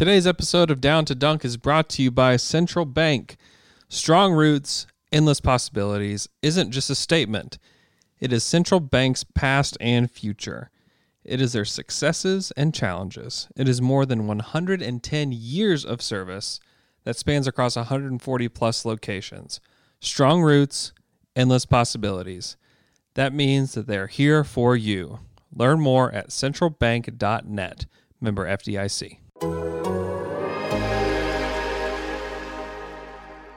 Today's episode of Down to Dunk is brought to you by Central Bank. Strong roots, endless possibilities isn't just a statement, it is Central Bank's past and future. It is their successes and challenges. It is more than 110 years of service that spans across 140 plus locations. Strong roots, endless possibilities. That means that they are here for you. Learn more at centralbank.net. Member FDIC.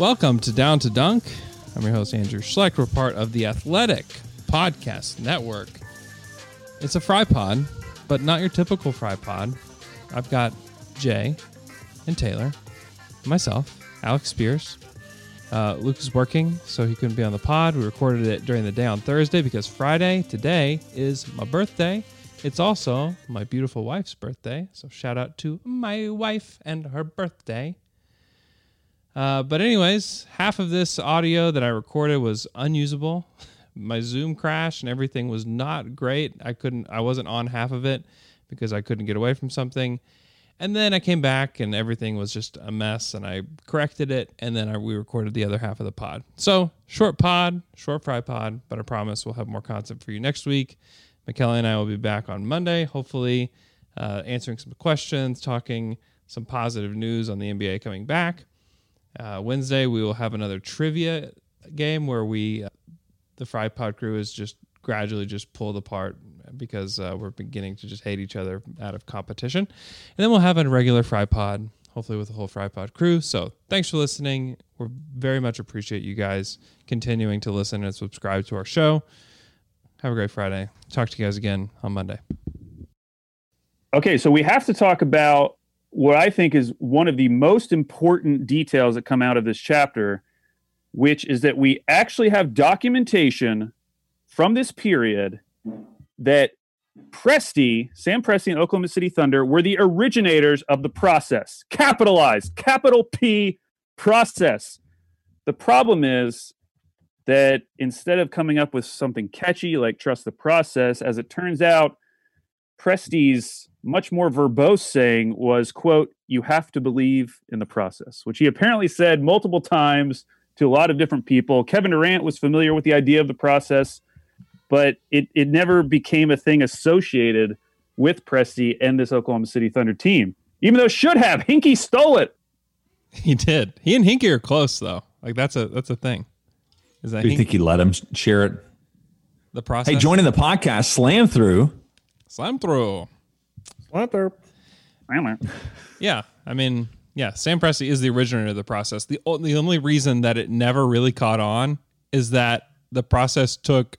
Welcome to Down to Dunk. I'm your host, Andrew Schlecht. We're part of the Athletic Podcast Network. It's a fry pod, but not your typical fry pod. I've got Jay and Taylor, myself, Alex Spears. Uh, Luke is working, so he couldn't be on the pod. We recorded it during the day on Thursday because Friday, today, is my birthday. It's also my beautiful wife's birthday. So shout out to my wife and her birthday. Uh, but anyways, half of this audio that I recorded was unusable. My Zoom crashed and everything was not great. I couldn't. I wasn't on half of it because I couldn't get away from something. And then I came back and everything was just a mess. And I corrected it, and then I, we recorded the other half of the pod. So short pod, short fry pod. But I promise we'll have more content for you next week. McKelly and I will be back on Monday, hopefully, uh, answering some questions, talking some positive news on the NBA coming back. Uh, Wednesday, we will have another trivia game where we, uh, the Fry Pod crew, is just gradually just pulled apart because uh, we're beginning to just hate each other out of competition. And then we'll have a regular Fry Pod, hopefully with the whole Fry Pod crew. So thanks for listening. We very much appreciate you guys continuing to listen and subscribe to our show. Have a great Friday. Talk to you guys again on Monday. Okay, so we have to talk about what I think is one of the most important details that come out of this chapter, which is that we actually have documentation from this period that Presti, Sam Presti and Oklahoma City Thunder were the originators of the process. Capitalized, capital P process. The problem is that instead of coming up with something catchy like trust the process, as it turns out, Presti's much more verbose saying was, quote, you have to believe in the process, which he apparently said multiple times to a lot of different people. Kevin Durant was familiar with the idea of the process, but it, it never became a thing associated with Presti and this Oklahoma City Thunder team, even though it should have. Hinkie stole it. He did. He and Hinkie are close though. Like that's a that's a thing. Is that? Do you Hinkie? think he let him share it? The process. Hey, joining the podcast, slam through. Slam through. Slam through. yeah, I mean, yeah, Sam Presti is the originator of the process. The the only reason that it never really caught on is that the process took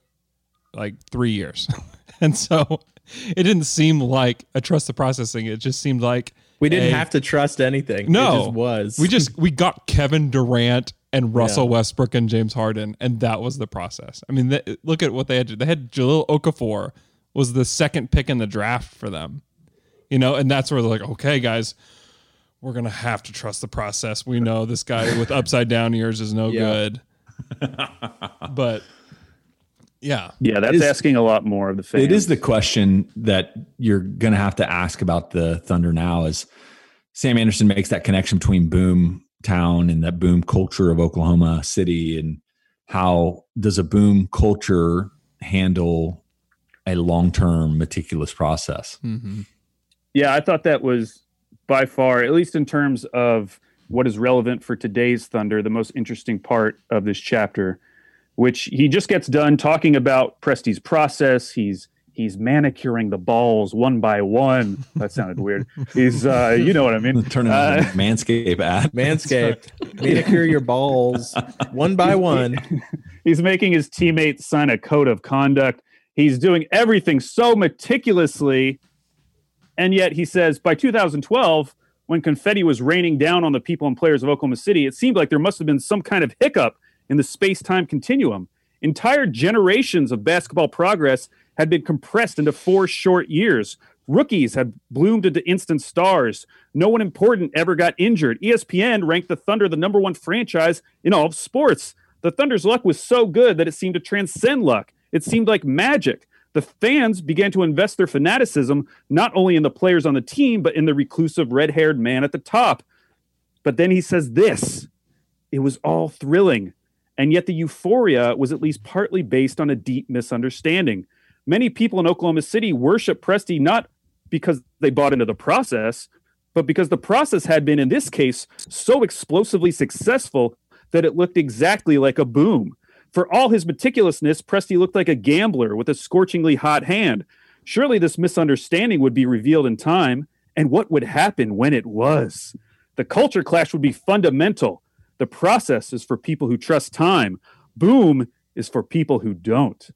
like three years, and so it didn't seem like a trust the processing. It just seemed like we didn't a, have to trust anything. No, it just was. We just we got Kevin Durant and Russell yeah. Westbrook and James Harden, and that was the process. I mean, they, look at what they had. To, They had Jahlil Okafor was the second pick in the draft for them. You know, and that's where they're like, okay, guys, we're gonna have to trust the process. We know this guy with upside down ears is no good. but yeah. Yeah, that's is, asking a lot more of the fans. It is the question that you're gonna have to ask about the Thunder now is Sam Anderson makes that connection between boom town and that boom culture of Oklahoma City and how does a boom culture handle a long term, meticulous process. Mm-hmm. Yeah, I thought that was by far, at least in terms of what is relevant for today's Thunder, the most interesting part of this chapter, which he just gets done talking about Presti's process. He's he's manicuring the balls one by one. That sounded weird. He's, uh, you know what I mean. Turning uh, Manscaped ad. Manscaped. Manicure your balls one by one. He's making his teammates sign a code of conduct. He's doing everything so meticulously. And yet he says by 2012, when confetti was raining down on the people and players of Oklahoma City, it seemed like there must have been some kind of hiccup in the space time continuum. Entire generations of basketball progress had been compressed into four short years. Rookies had bloomed into instant stars. No one important ever got injured. ESPN ranked the Thunder the number one franchise in all of sports. The Thunder's luck was so good that it seemed to transcend luck. It seemed like magic. The fans began to invest their fanaticism not only in the players on the team, but in the reclusive red haired man at the top. But then he says this it was all thrilling. And yet the euphoria was at least partly based on a deep misunderstanding. Many people in Oklahoma City worship Presti not because they bought into the process, but because the process had been, in this case, so explosively successful that it looked exactly like a boom. For all his meticulousness, Presti looked like a gambler with a scorchingly hot hand. Surely this misunderstanding would be revealed in time, and what would happen when it was? The culture clash would be fundamental. The process is for people who trust time. Boom is for people who don't.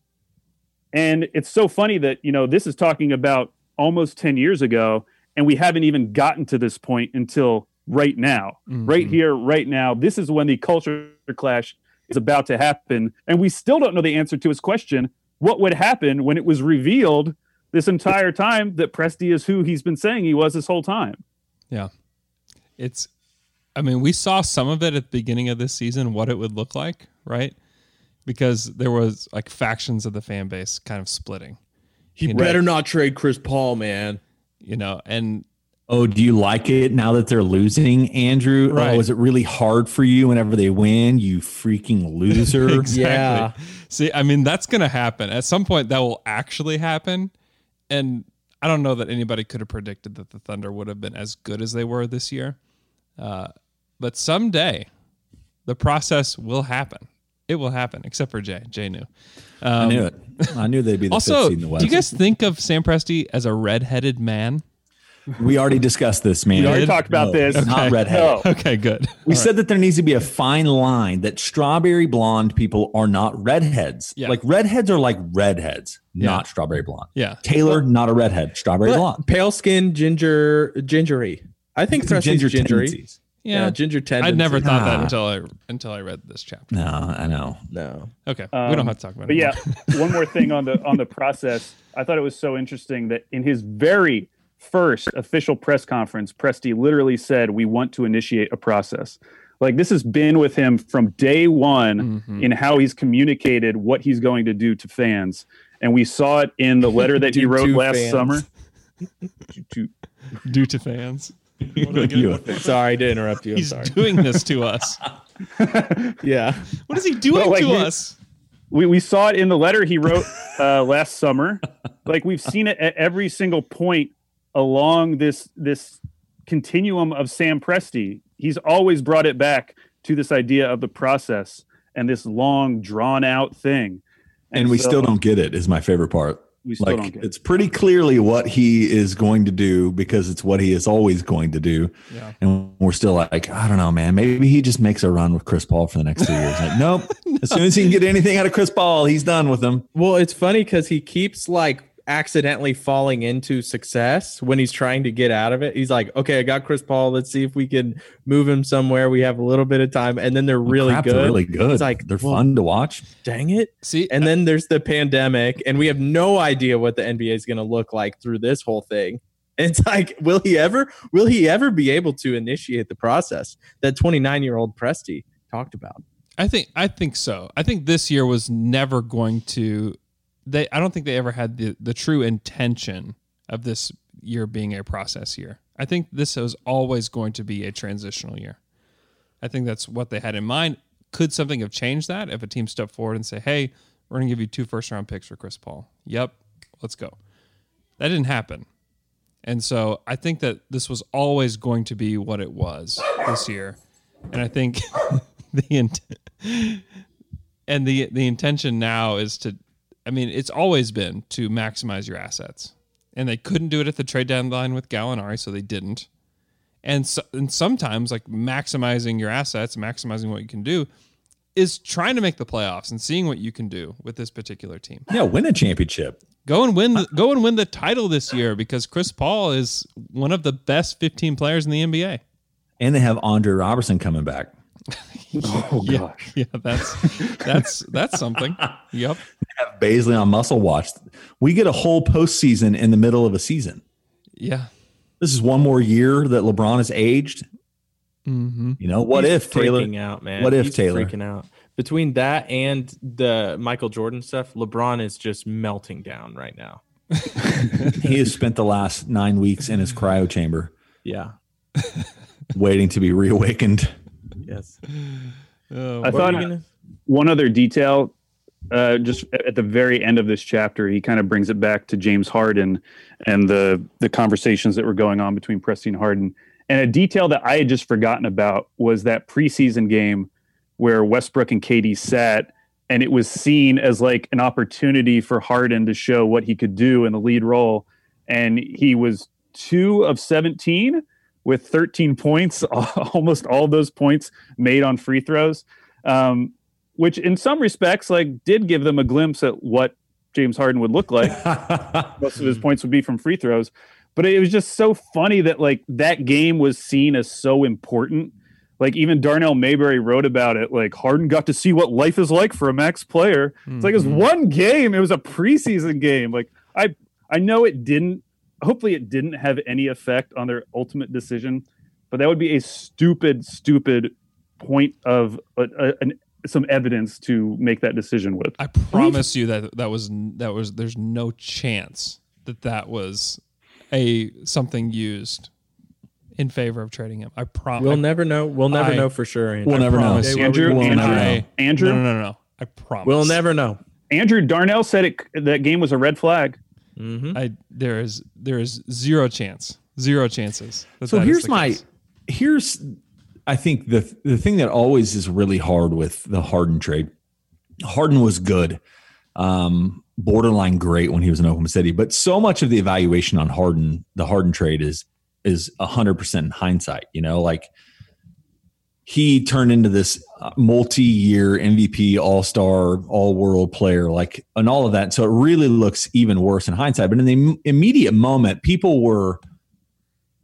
And it's so funny that, you know, this is talking about almost 10 years ago, and we haven't even gotten to this point until right now. Right mm-hmm. here, right now. This is when the culture clash is about to happen. And we still don't know the answer to his question what would happen when it was revealed this entire time that Presti is who he's been saying he was this whole time? Yeah. It's I mean, we saw some of it at the beginning of this season what it would look like, right? Because there was like factions of the fan base kind of splitting, He You know- better not trade Chris Paul, man. you know, and Oh, do you like it now that they're losing, Andrew? Right. Oh, is it really hard for you whenever they win? You freaking loser. exactly. Yeah. See, I mean, that's going to happen. At some point that will actually happen. And I don't know that anybody could have predicted that the Thunder would have been as good as they were this year. Uh, but someday the process will happen. It will happen, except for Jay. Jay knew. I knew it. I knew they'd be the Also, fifth seed in the West. do you guys think of Sam Presti as a redheaded man? We already discussed this, man. We already talked about No, this. Not redheaded. No. Okay, good. We said that there needs to be a fine line that strawberry blonde people are not redheads. Yeah. Like redheads are like redheads, Yeah. not strawberry blonde. Yeah. Taylor, not a redhead, strawberry blonde. pale skin, ginger, gingery. I think Sam Presti's ginger gingery. tendencies. Yeah. Yeah, ginger tendencies. I'd never thought that until I until I read this chapter. No, I know. No. Okay, we don't Um, have to talk about But it. yeah, one more thing on the on the process. I thought it was so interesting that in his very first official press conference, Presti literally said, "We want to initiate a process." Like this has been with him from day one Mhm. in how he's communicated what he's going to do to fans, and we saw it in the letter that he wrote last fans. summer. due to fans. You- Sorry to interrupt you. I'm He's sorry. doing this to us. yeah. What is he doing like to we- us? we, we saw it in the letter he wrote uh, last summer. Like we've seen it at every single point along this this continuum of Sam Presti. He's always brought it back to this idea of the process and this long drawn out thing. And, we so still don't get it, is my favorite part. we still like don't get it. it's pretty clearly what he is going to do because it's what he is always going to do. Yeah. And we're still like, I don't know, man. Maybe he just makes a run with Chris Paul for the next two years. Like, nope. As soon as he can get anything out of Chris Paul, he's done with him. Well, it's funny because he keeps like accidentally falling into success when he's trying to get out of it. He's like, okay, I got Chris Paul. Let's see if we can move him somewhere. We have a little bit of time. And then they're really Crap, good. Really good. It's like, they're well, fun to watch. Dang it. See, And then there's the pandemic, and we have no idea what the NBA is going to look like through this whole thing. And it's like, will he ever, will he ever be able to initiate the process that 29 year old Presti talked about? I think I think so. I think this year was never going to. They I don't think they ever had the the true intention of this year being a process year. I think this was always going to be a transitional year. I think that's what they had in mind. Could something have changed that if a team stepped forward and say, "Hey, we're going to give you two first round picks for Chris Paul"? Yep, let's go. That didn't happen. And so I think that this was always going to be what it was this year. And I think the int- and the the intention now is to I mean, it's always been to maximize your assets. And they couldn't do it at the trade deadline with Gallinari, so they didn't. And so, and sometimes like maximizing your assets, maximizing what you can do is trying to make the playoffs and seeing what you can do with this particular team. Yeah, win a championship. Go and win. The, go and win the title this year because Chris Paul is one of the best 15 players in the NBA. And they have Andre Roberson coming back. Oh yeah, gosh. yeah, that's that's that's something. Yep. Have Bazley on muscle watch. We get a whole postseason in the middle of a season. Yeah. This is one more year that LeBron has aged. Mm-hmm. You know, what He's if Taylor? freaking out, man? What if He's Taylor? freaking out? Between that and the Michael Jordan stuff, LeBron is just melting down right now. He has spent the last nine weeks in his cryo chamber, Yeah. waiting to be reawakened. Yes. Oh, I thought gonna- one other detail, uh, just at the very end of this chapter, he kind of brings it back to James Harden and the the conversations that were going on between Presti and Harden. And a detail that I had just forgotten about was that preseason game where Westbrook and KD sat, and it was seen as like an opportunity for Harden to show what he could do in the lead role. And he was two of 17 with 13 points, almost all those points made on free throws. Um, which in some respects like did give them a glimpse at what James Harden would look like. Most of his points would be from free throws. But it was just so funny that like that game was seen as so important. Like even Darnell Mayberry wrote about it. Like Harden got to see what life is like for a max player. It's like it was one game. It was a preseason game. Like I I know it didn't. Hopefully it didn't have any effect on their ultimate decision. But that would be a stupid, stupid point of uh, uh, an, some evidence to make that decision with. I promise you that that was that was there's no chance that that was a something used in favor of trading him. I promise. We'll never know. We'll never I- know for sure. Andrew. We'll never know. promise you. Andrew, We'll Andrew, never know. Andrew, No, no, no, no. I promise. We'll never know. Andrew Darnell said it. That game was a red flag. Hmm I there is there is zero chance, zero chances. So here's my case. here's I think the the thing that always is really hard with the Harden trade. Harden was good, um, borderline great when he was in Oklahoma City, but so much of the evaluation on Harden, the Harden trade is is hundred percent hindsight. You know, like he turned into this uh, multi-year MVP, All-Star, All-World player, like, and all of that. So it really looks even worse in hindsight. But in the immediate moment, people were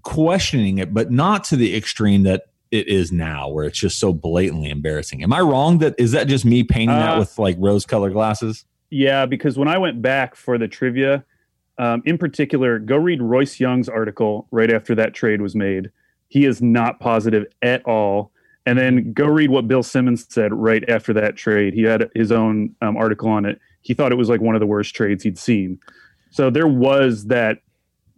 questioning it, but not to the extreme that it is now, where it's just so blatantly embarrassing. Am I wrong? That is that just me painting that Uh, with like rose-colored glasses? Yeah, because when I went back for the trivia, um, in particular, go read Royce Young's article right after that trade was made. He is not positive at all. And then go read what Bill Simmons said right after that trade. He had his own um, article on it. He thought it was like one of the worst trades he'd seen. So there was that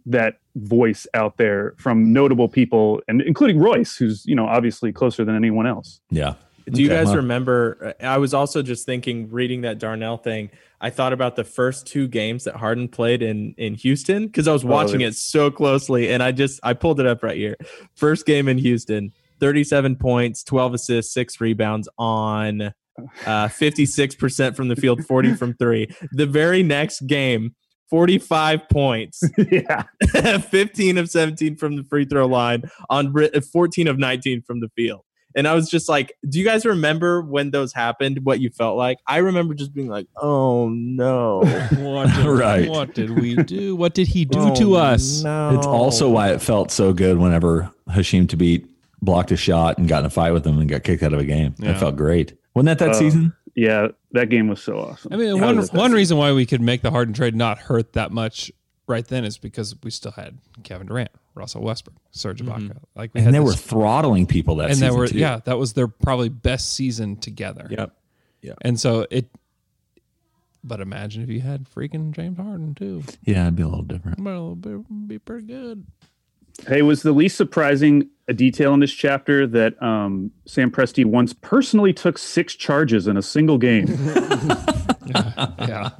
that voice out there from notable people, and including Royce, who's you know obviously closer than anyone else. Yeah. Do you Okay, guys well- remember? I was also just thinking, reading that Darnell thing. I thought about the first two games that Harden played in in Houston because I was watching yeah. it so closely, and I just I pulled it up right here. First game in Houston, thirty-seven points, twelve assists, six rebounds on uh, fifty-six percent from the field, forty from three. The very next game. 45 points, yeah, 15 of 17 from the free throw line on 14 of 19 from the field. And I was just like, do you guys remember when those happened? What you felt like? I remember just being like, oh no. What did, Right. What did we do? What did he do Oh, to us? No. It's also why it felt so good whenever Hasheem Thabeet blocked a shot and got in a fight with him and got kicked out of a game. Yeah. That felt great. Wasn't that that Uh, season? yeah, that game was so awesome. I mean, How one one reason why we could make the Harden trade not hurt that much right then is because we still had Kevin Durant, Russell Westbrook, Serge Ibaka. Like we And had they were throttling people that and season they were too. yeah, that was their probably best season together. Yep. Yeah. And so it. But imagine if you had freaking James Harden too. Yeah, it'd be a little different. Well, it'd be, be pretty good. Hey, was the least surprising a detail in this chapter that um, Sam Presti once personally took six charges in a single game? Yeah,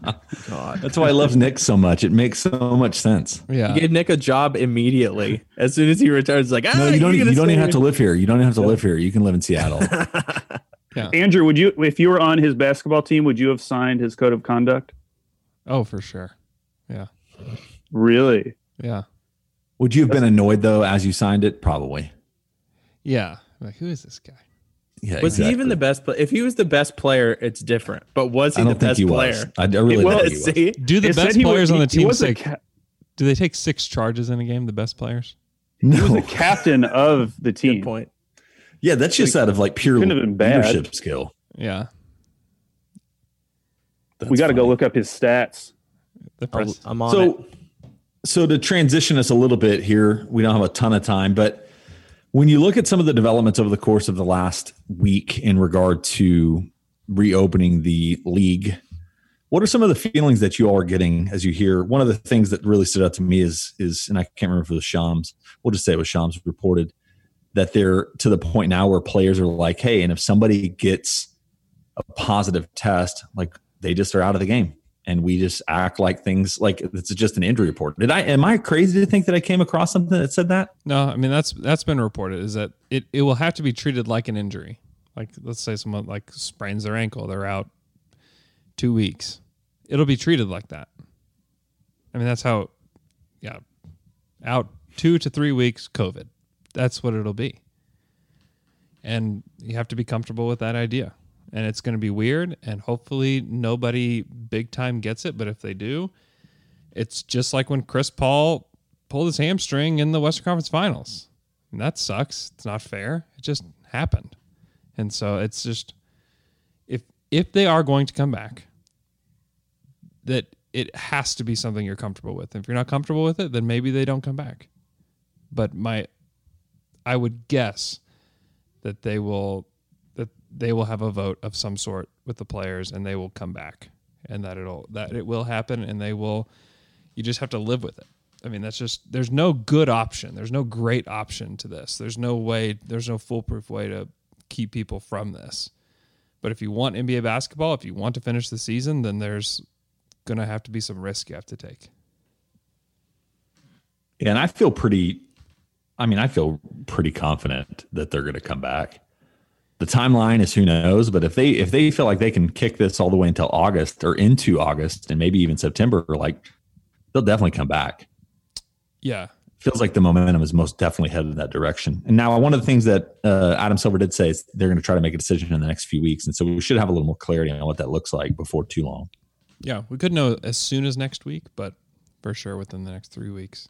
That's why I love Nick so much. It makes so much sense. yeah. He gave Nick a job immediately. As soon as he returns, like, ah, No, you don't. you're You gonna don't even stay have to live here. You don't even have to live here. You can live in Seattle. yeah. Andrew, would you, if you were on his basketball team, would you have signed his code of conduct? Oh, for sure. Yeah, Really? yeah, Would you have been annoyed though as you signed it? Probably. Yeah. Like, who is this guy? Yeah, Was he even the best player? If he was the best player, it's different. But was he I the don't think best he player? was. I, I really Well, don't think he was. See? Do the It best he was- players on the he- he team was take? ca- do they take six charges in a game? The best players. He was the captain of the Good team. point. Yeah, that's just out of like pure couldn't have been bad. leadership skill. Yeah. That's we got to go look up his stats. The I'll- press. I'm on it. so so to transition us a little bit here we don't have a ton of time but when you look at some of the developments over the course of the last week in regard to reopening the league what are some of the feelings that you all are getting as you hear? One of the things that really stood out to me is is and i can't remember if it was shams we'll just say it was shams reported that they're to the point now where players are like hey and if somebody gets a positive test like they just are out of the game and we just act like things like it's just an injury report. Did I am I crazy to think that I came across something that said that? No, I mean that's that's been reported. Is that it? It will have to be treated like an injury. Like let's say someone like sprains their ankle, they're out two weeks. It'll be treated like that. I mean that's how, yeah, out two to three weeks COVID. That's what it'll be. And you have to be comfortable with that idea. And it's going to be weird, and hopefully nobody big time gets it. But if they do, it's just like when Chris Paul pulled his hamstring in the Western Conference Finals. And that sucks. It's not fair. It just happened. And so it's just if if they are going to come back, that it has to be something you're comfortable with. If you're not comfortable with it, then maybe they don't come back. But my I would guess that they will they will have a vote of some sort with the players and they will come back and that it'll that it will happen and they will you just have to live with it. I mean, that's just there's no good option. There's no great option to this. There's no way. There's no foolproof way to keep people from this. But if you want NBA basketball, if you want to finish the season, then there's going to have to be some risk you have to take. Yeah, and I feel pretty I mean, I feel pretty confident that they're going to come back. The timeline is who knows, but if they if they feel like they can kick this all the way until August or into August and maybe even September, like they'll definitely come back. Yeah, feels like the momentum is most definitely headed in that direction. And now, one of the things that uh, Adam Silver did say is they're going to try to make a decision in the next few weeks, and so we should have a little more clarity on what that looks like before too long. yeah. We could know as soon as next week, but for sure within the next three weeks.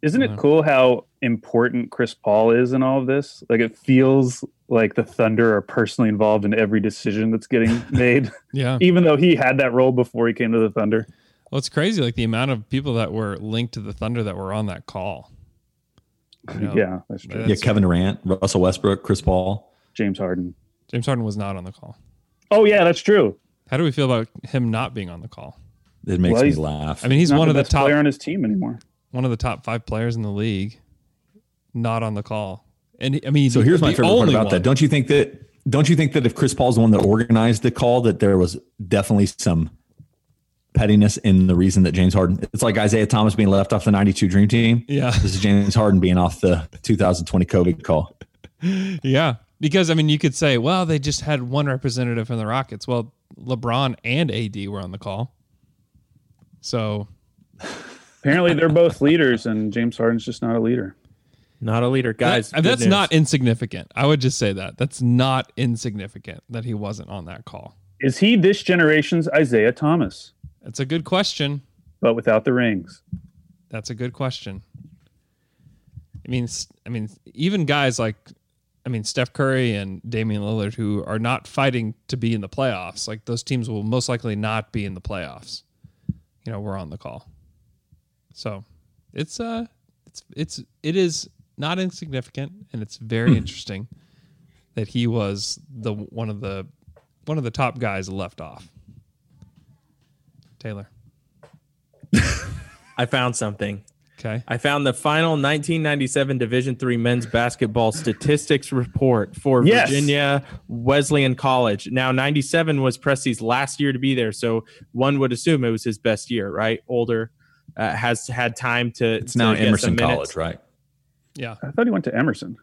Isn't it cool how important Chris Paul is in all of this? Like it feels like the Thunder are personally involved in every decision that's getting made, Yeah. even though he had that role before he came to the Thunder. Well, it's crazy, like the amount of people that were linked to the Thunder that were on that call. You know, yeah, that's true. yeah, Kevin Durant, Russell Westbrook, Chris Paul. James Harden. James Harden was not on the call. Oh yeah, that's true. How do we feel about him not being on the call? It makes Well, me laugh. I mean, he's Not one of the top player on his team anymore. one of the top five players in the league, not on the call. And I mean, so here's my favorite part about one. that. Don't you think that? Don't you think that if Chris Paul's the one that organized the call, that there was definitely some pettiness in the reason that James Harden? It's like Isiah Thomas being left off the '92 Dream Team. Yeah, This is James Harden being off the 2020 COVID call. yeah. Because I mean, you could say, well, they just had one representative from the Rockets. Well, LeBron and AD were on the call. So Apparently, they're both leaders, and James Harden's just not a leader. Not a leader, guys. that- that's news. not insignificant. I would just say that that's not insignificant that he wasn't on that call. Is he this generation's Isiah Thomas, That's a good question. but without the rings? That's a good question. I mean, s- I mean, even guys like, I mean, Steph Curry and Damian Lillard, who are not fighting to be in the playoffs, like those teams will most likely not be in the playoffs. You know, we're on the call, so it's uh, it's it's it is not insignificant, and it's very interesting that he was the one of the one of the top guys left off. Taylor, I found something. okay. I found the final 1997 Division Three men's basketball statistics report for Yes. Virginia Wesleyan College. Now, 97 was Presti's last year to be there, so one would assume it was his best year, right? Older, uh, has had time to. It's now to get Emerson. College, right? Yeah. I thought he went to Emerson.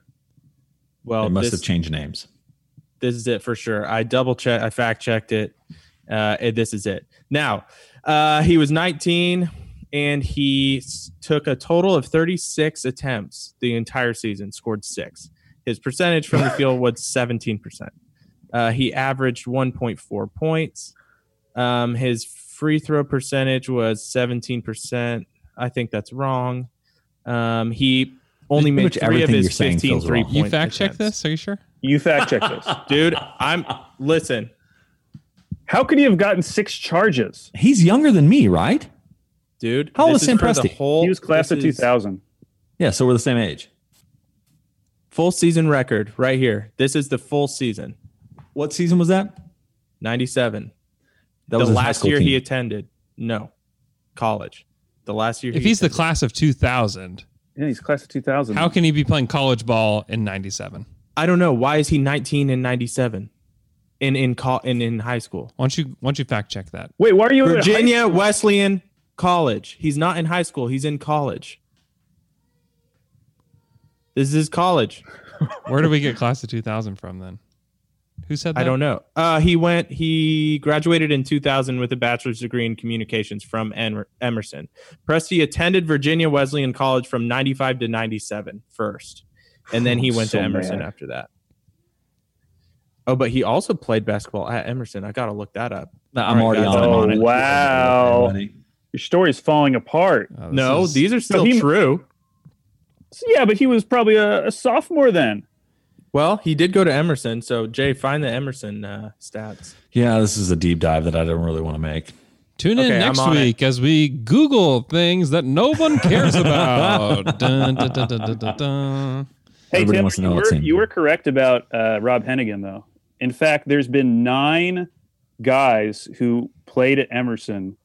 Well, They must this, have changed names. this is it for sure. I double checked, I fact checked it. Uh, and this is it. Now, uh, he was 19 and he s- took a total of 36 attempts the entire season, scored six. His percentage from the field was 17%. Uh, he averaged 1.4 points. Um, his free throw percentage was 17%. I think that's wrong. Um, he only Pretty made much three of his you're 15 feels three point You fact check this? Are you sure? You fact check this. Dude, I'm listen. How could he have gotten six charges? He's younger than me, right? Dude, How old this is Sam for the Presti? whole- He was class of this is 2000. Yeah, so we're the same age. Full season record right here. This is the full season. What season was that? 97. That the was last school year he attended. No. College. The last year If he he's the class of 2000, Yeah, he's class of 2000. how can he be playing college ball in 97? I don't know. Why is he 19 and 97 in in call in, in high school? Why don't you, why don't you fact check that? Wait, why are you Virginia school? Wesleyan College. He's not in high school. He's in college. This is college. Where do we get class of 2000 from then? Who said that? I don't know. Uh, he went. He graduated in 2000 with a bachelor's degree in communications from En- Emerson. Presti attended Virginia Wesleyan College from 95 to 97 first, and then he went So to Emerson mad. after that. Oh, but he also played basketball at Emerson. I gotta look that up. I'm All right, already guys. on, Oh, on it. wow. Your story's falling apart. Oh, No, is- these are still he- true. So, yeah, but he was probably a, a sophomore then. Well, he did go to Emerson. So Jay, find the Emerson uh, stats. Yeah, this is a deep dive that I don't really want to make. Tune in Okay, next on it. week as we Google things that no one cares about. Dun, dun, dun, dun, dun, dun, dun. Hey, Everybody Tim, wants to know you, were, you were correct about uh, Rob Hennigan, though. In fact, there's been nine guys who played at Emerson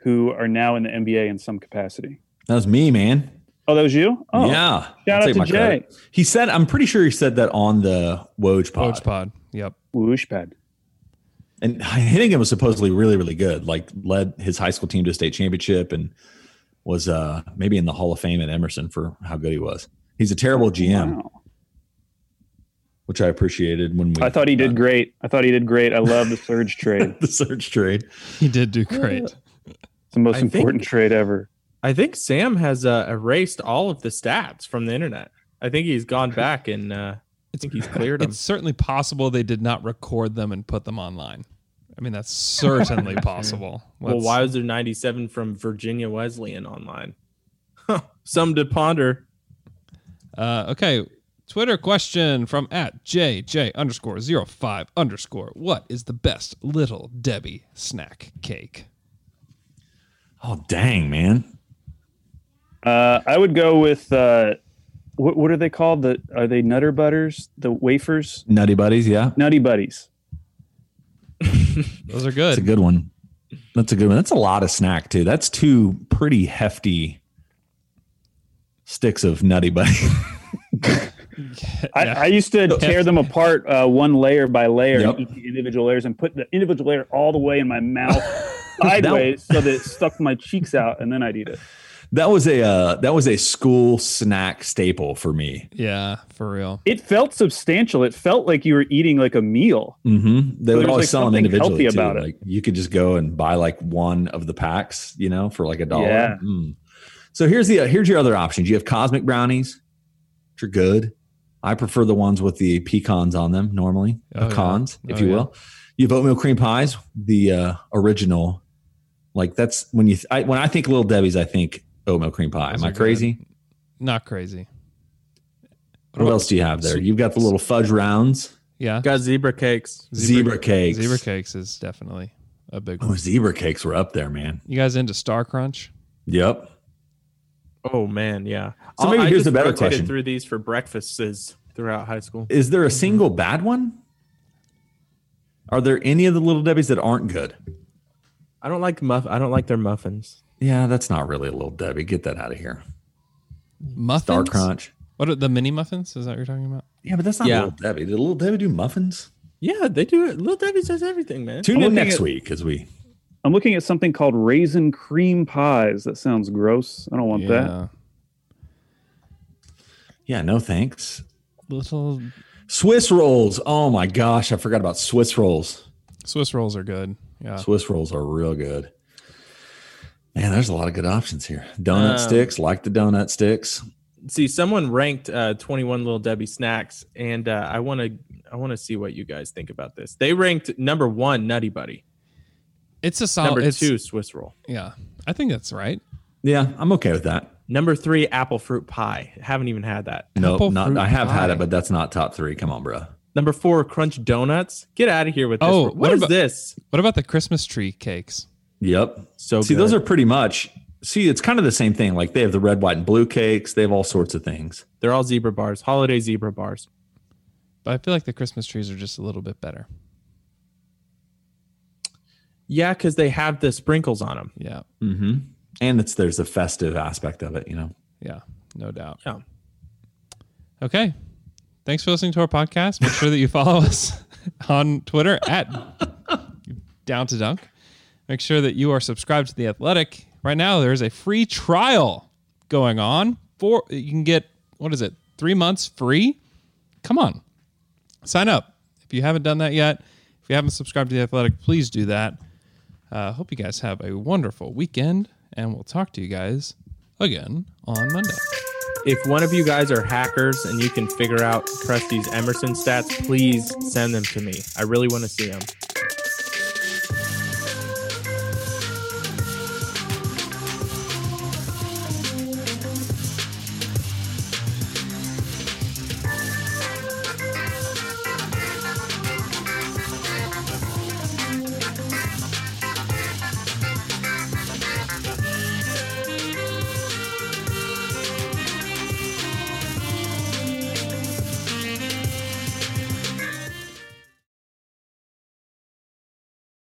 who are now in the NBA in some capacity. That was me, man. Oh, that was you? Oh, yeah. Shout I'll out to Jay. credit. He said, I'm pretty sure he said that on the Woj pod. Coach Pod. Yep. Whoosh pad. And Hennigan was supposedly really, really good. Like led his high school team to a state championship and was uh maybe in the Hall of Fame at Emerson for how good he was. He's a terrible GM, Wow. which I appreciated when we I thought he did great. I thought he did great. I love the Serge trade. the Serge trade. He did do great. It's the most I think- important trade ever. I think Sam has uh, erased all of the stats from the internet. I think he's gone back and uh, I think he's cleared them. It's certainly possible they did not record them and put them online. I mean, that's certainly possible. Well, Let's- why was there 97 from Virginia Wesleyan online? Some to ponder. Uh, okay. Twitter question from at JJ underscore zero five underscore. What is the best little Debbie snack cake? Oh dang, man. Uh, I would go with uh, what, what are they called? The are they Nutter Butters? The wafers? Nutty Buddies, yeah. Nutty Buddies. Those are good. That's a good one. That's a good one. That's a lot of snack too. That's two pretty hefty sticks of Nutty Buddy. I, Yeah. I used to tear them apart uh, one layer by layer Yep. and the individual layers and put the individual layer all the way in my mouth sideways so that it stuck my cheeks out and then I'd eat it. That was a uh, that was a school snack staple for me. yeah, for real. It felt substantial. It felt like you were eating like a meal. Mm-hmm. They would always like, sell them individually too. about it. Like you could just go and buy like one of the packs, you know, for like a dollar. Yeah. Mm. So here's the here's your other options. You have cosmic brownies, which are good. I prefer the ones with the pecans on them normally, Oh, yeah. pecans, if Oh, you yeah. will. You have oatmeal cream pies, the uh, original. Like that's when you I, when I think Little Debbie's, I think oatmeal cream pie. Those Am I are good. crazy? Not crazy. What else do you have there? You've got the little fudge rounds, Yeah. Got zebra cakes. zebra, cakes. Zebra cakes is definitely a big Oh, one. zebra cakes were up there, man. You guys into Star Crunch? Yep. Oh man, yeah. So maybe I here's just the better rotated question. through these for breakfasts throughout high school. Is there a single bad one? Are there any of the little Debbie's that aren't good? I don't like muff. I don't like their muffins. Yeah, that's not really a little Debbie. Get that out of here. Muffins? Star Crunch. What are the mini muffins? Is that what you're talking about? Yeah, but that's not Yeah. little Debbie. Did little Debbie do muffins? Yeah, they do it. Little Debbie does everything, man. Tune I'm in next at- week as we. I'm looking at something called raisin cream pies. That sounds gross. I don't want that. Yeah. Yeah, no thanks. Little Swiss rolls. Oh my gosh, I forgot about Swiss rolls. Swiss rolls are good. Yeah. Swiss rolls are real good. Man, there's a lot of good options here. Donut Um, sticks, like the donut sticks. see someone ranked uh, 21 little Debbie snacks, and uh, I want to I want to see what you guys think about this. They ranked number one Nutty Buddy, It's a solid. number it's, two Swiss roll, Yeah, I think that's right. Yeah, I'm okay with that. number three apple fruit pie. Haven't even had that. No, Apple not I have had pie. Oh, it, but that's not top three. Come on, bro. Number four Crunch Donuts. Get out of here with this. Oh, what what is about- this? What about the Christmas tree cakes? Yep. So see, good. those are pretty much. See, it's kind of the same thing. Like they have the red, white, and blue cakes. They have all sorts of things. They're all zebra bars, holiday zebra bars. But I feel like the Christmas trees are just a little bit better. Yeah, because they have the sprinkles on them. Yeah, Mm-hmm. And it's there's a festive aspect of it. You know. yeah, no doubt. Yeah. Okay. Thanks for listening to our podcast. Make sure that you follow us on Twitter at Down to Dunk. Make sure that you are subscribed to the Athletic. Right now, there is a free trial going on. For you can get what is it? Three months free. Come on, sign up if you haven't done that yet. If you haven't subscribed to the Athletic, please do that. Uh, hope you guys have a wonderful weekend, and we'll talk to you guys again on Monday. If one of you guys are hackers and you can figure out Presti's Emerson stats, please send them to me. I really want to see them.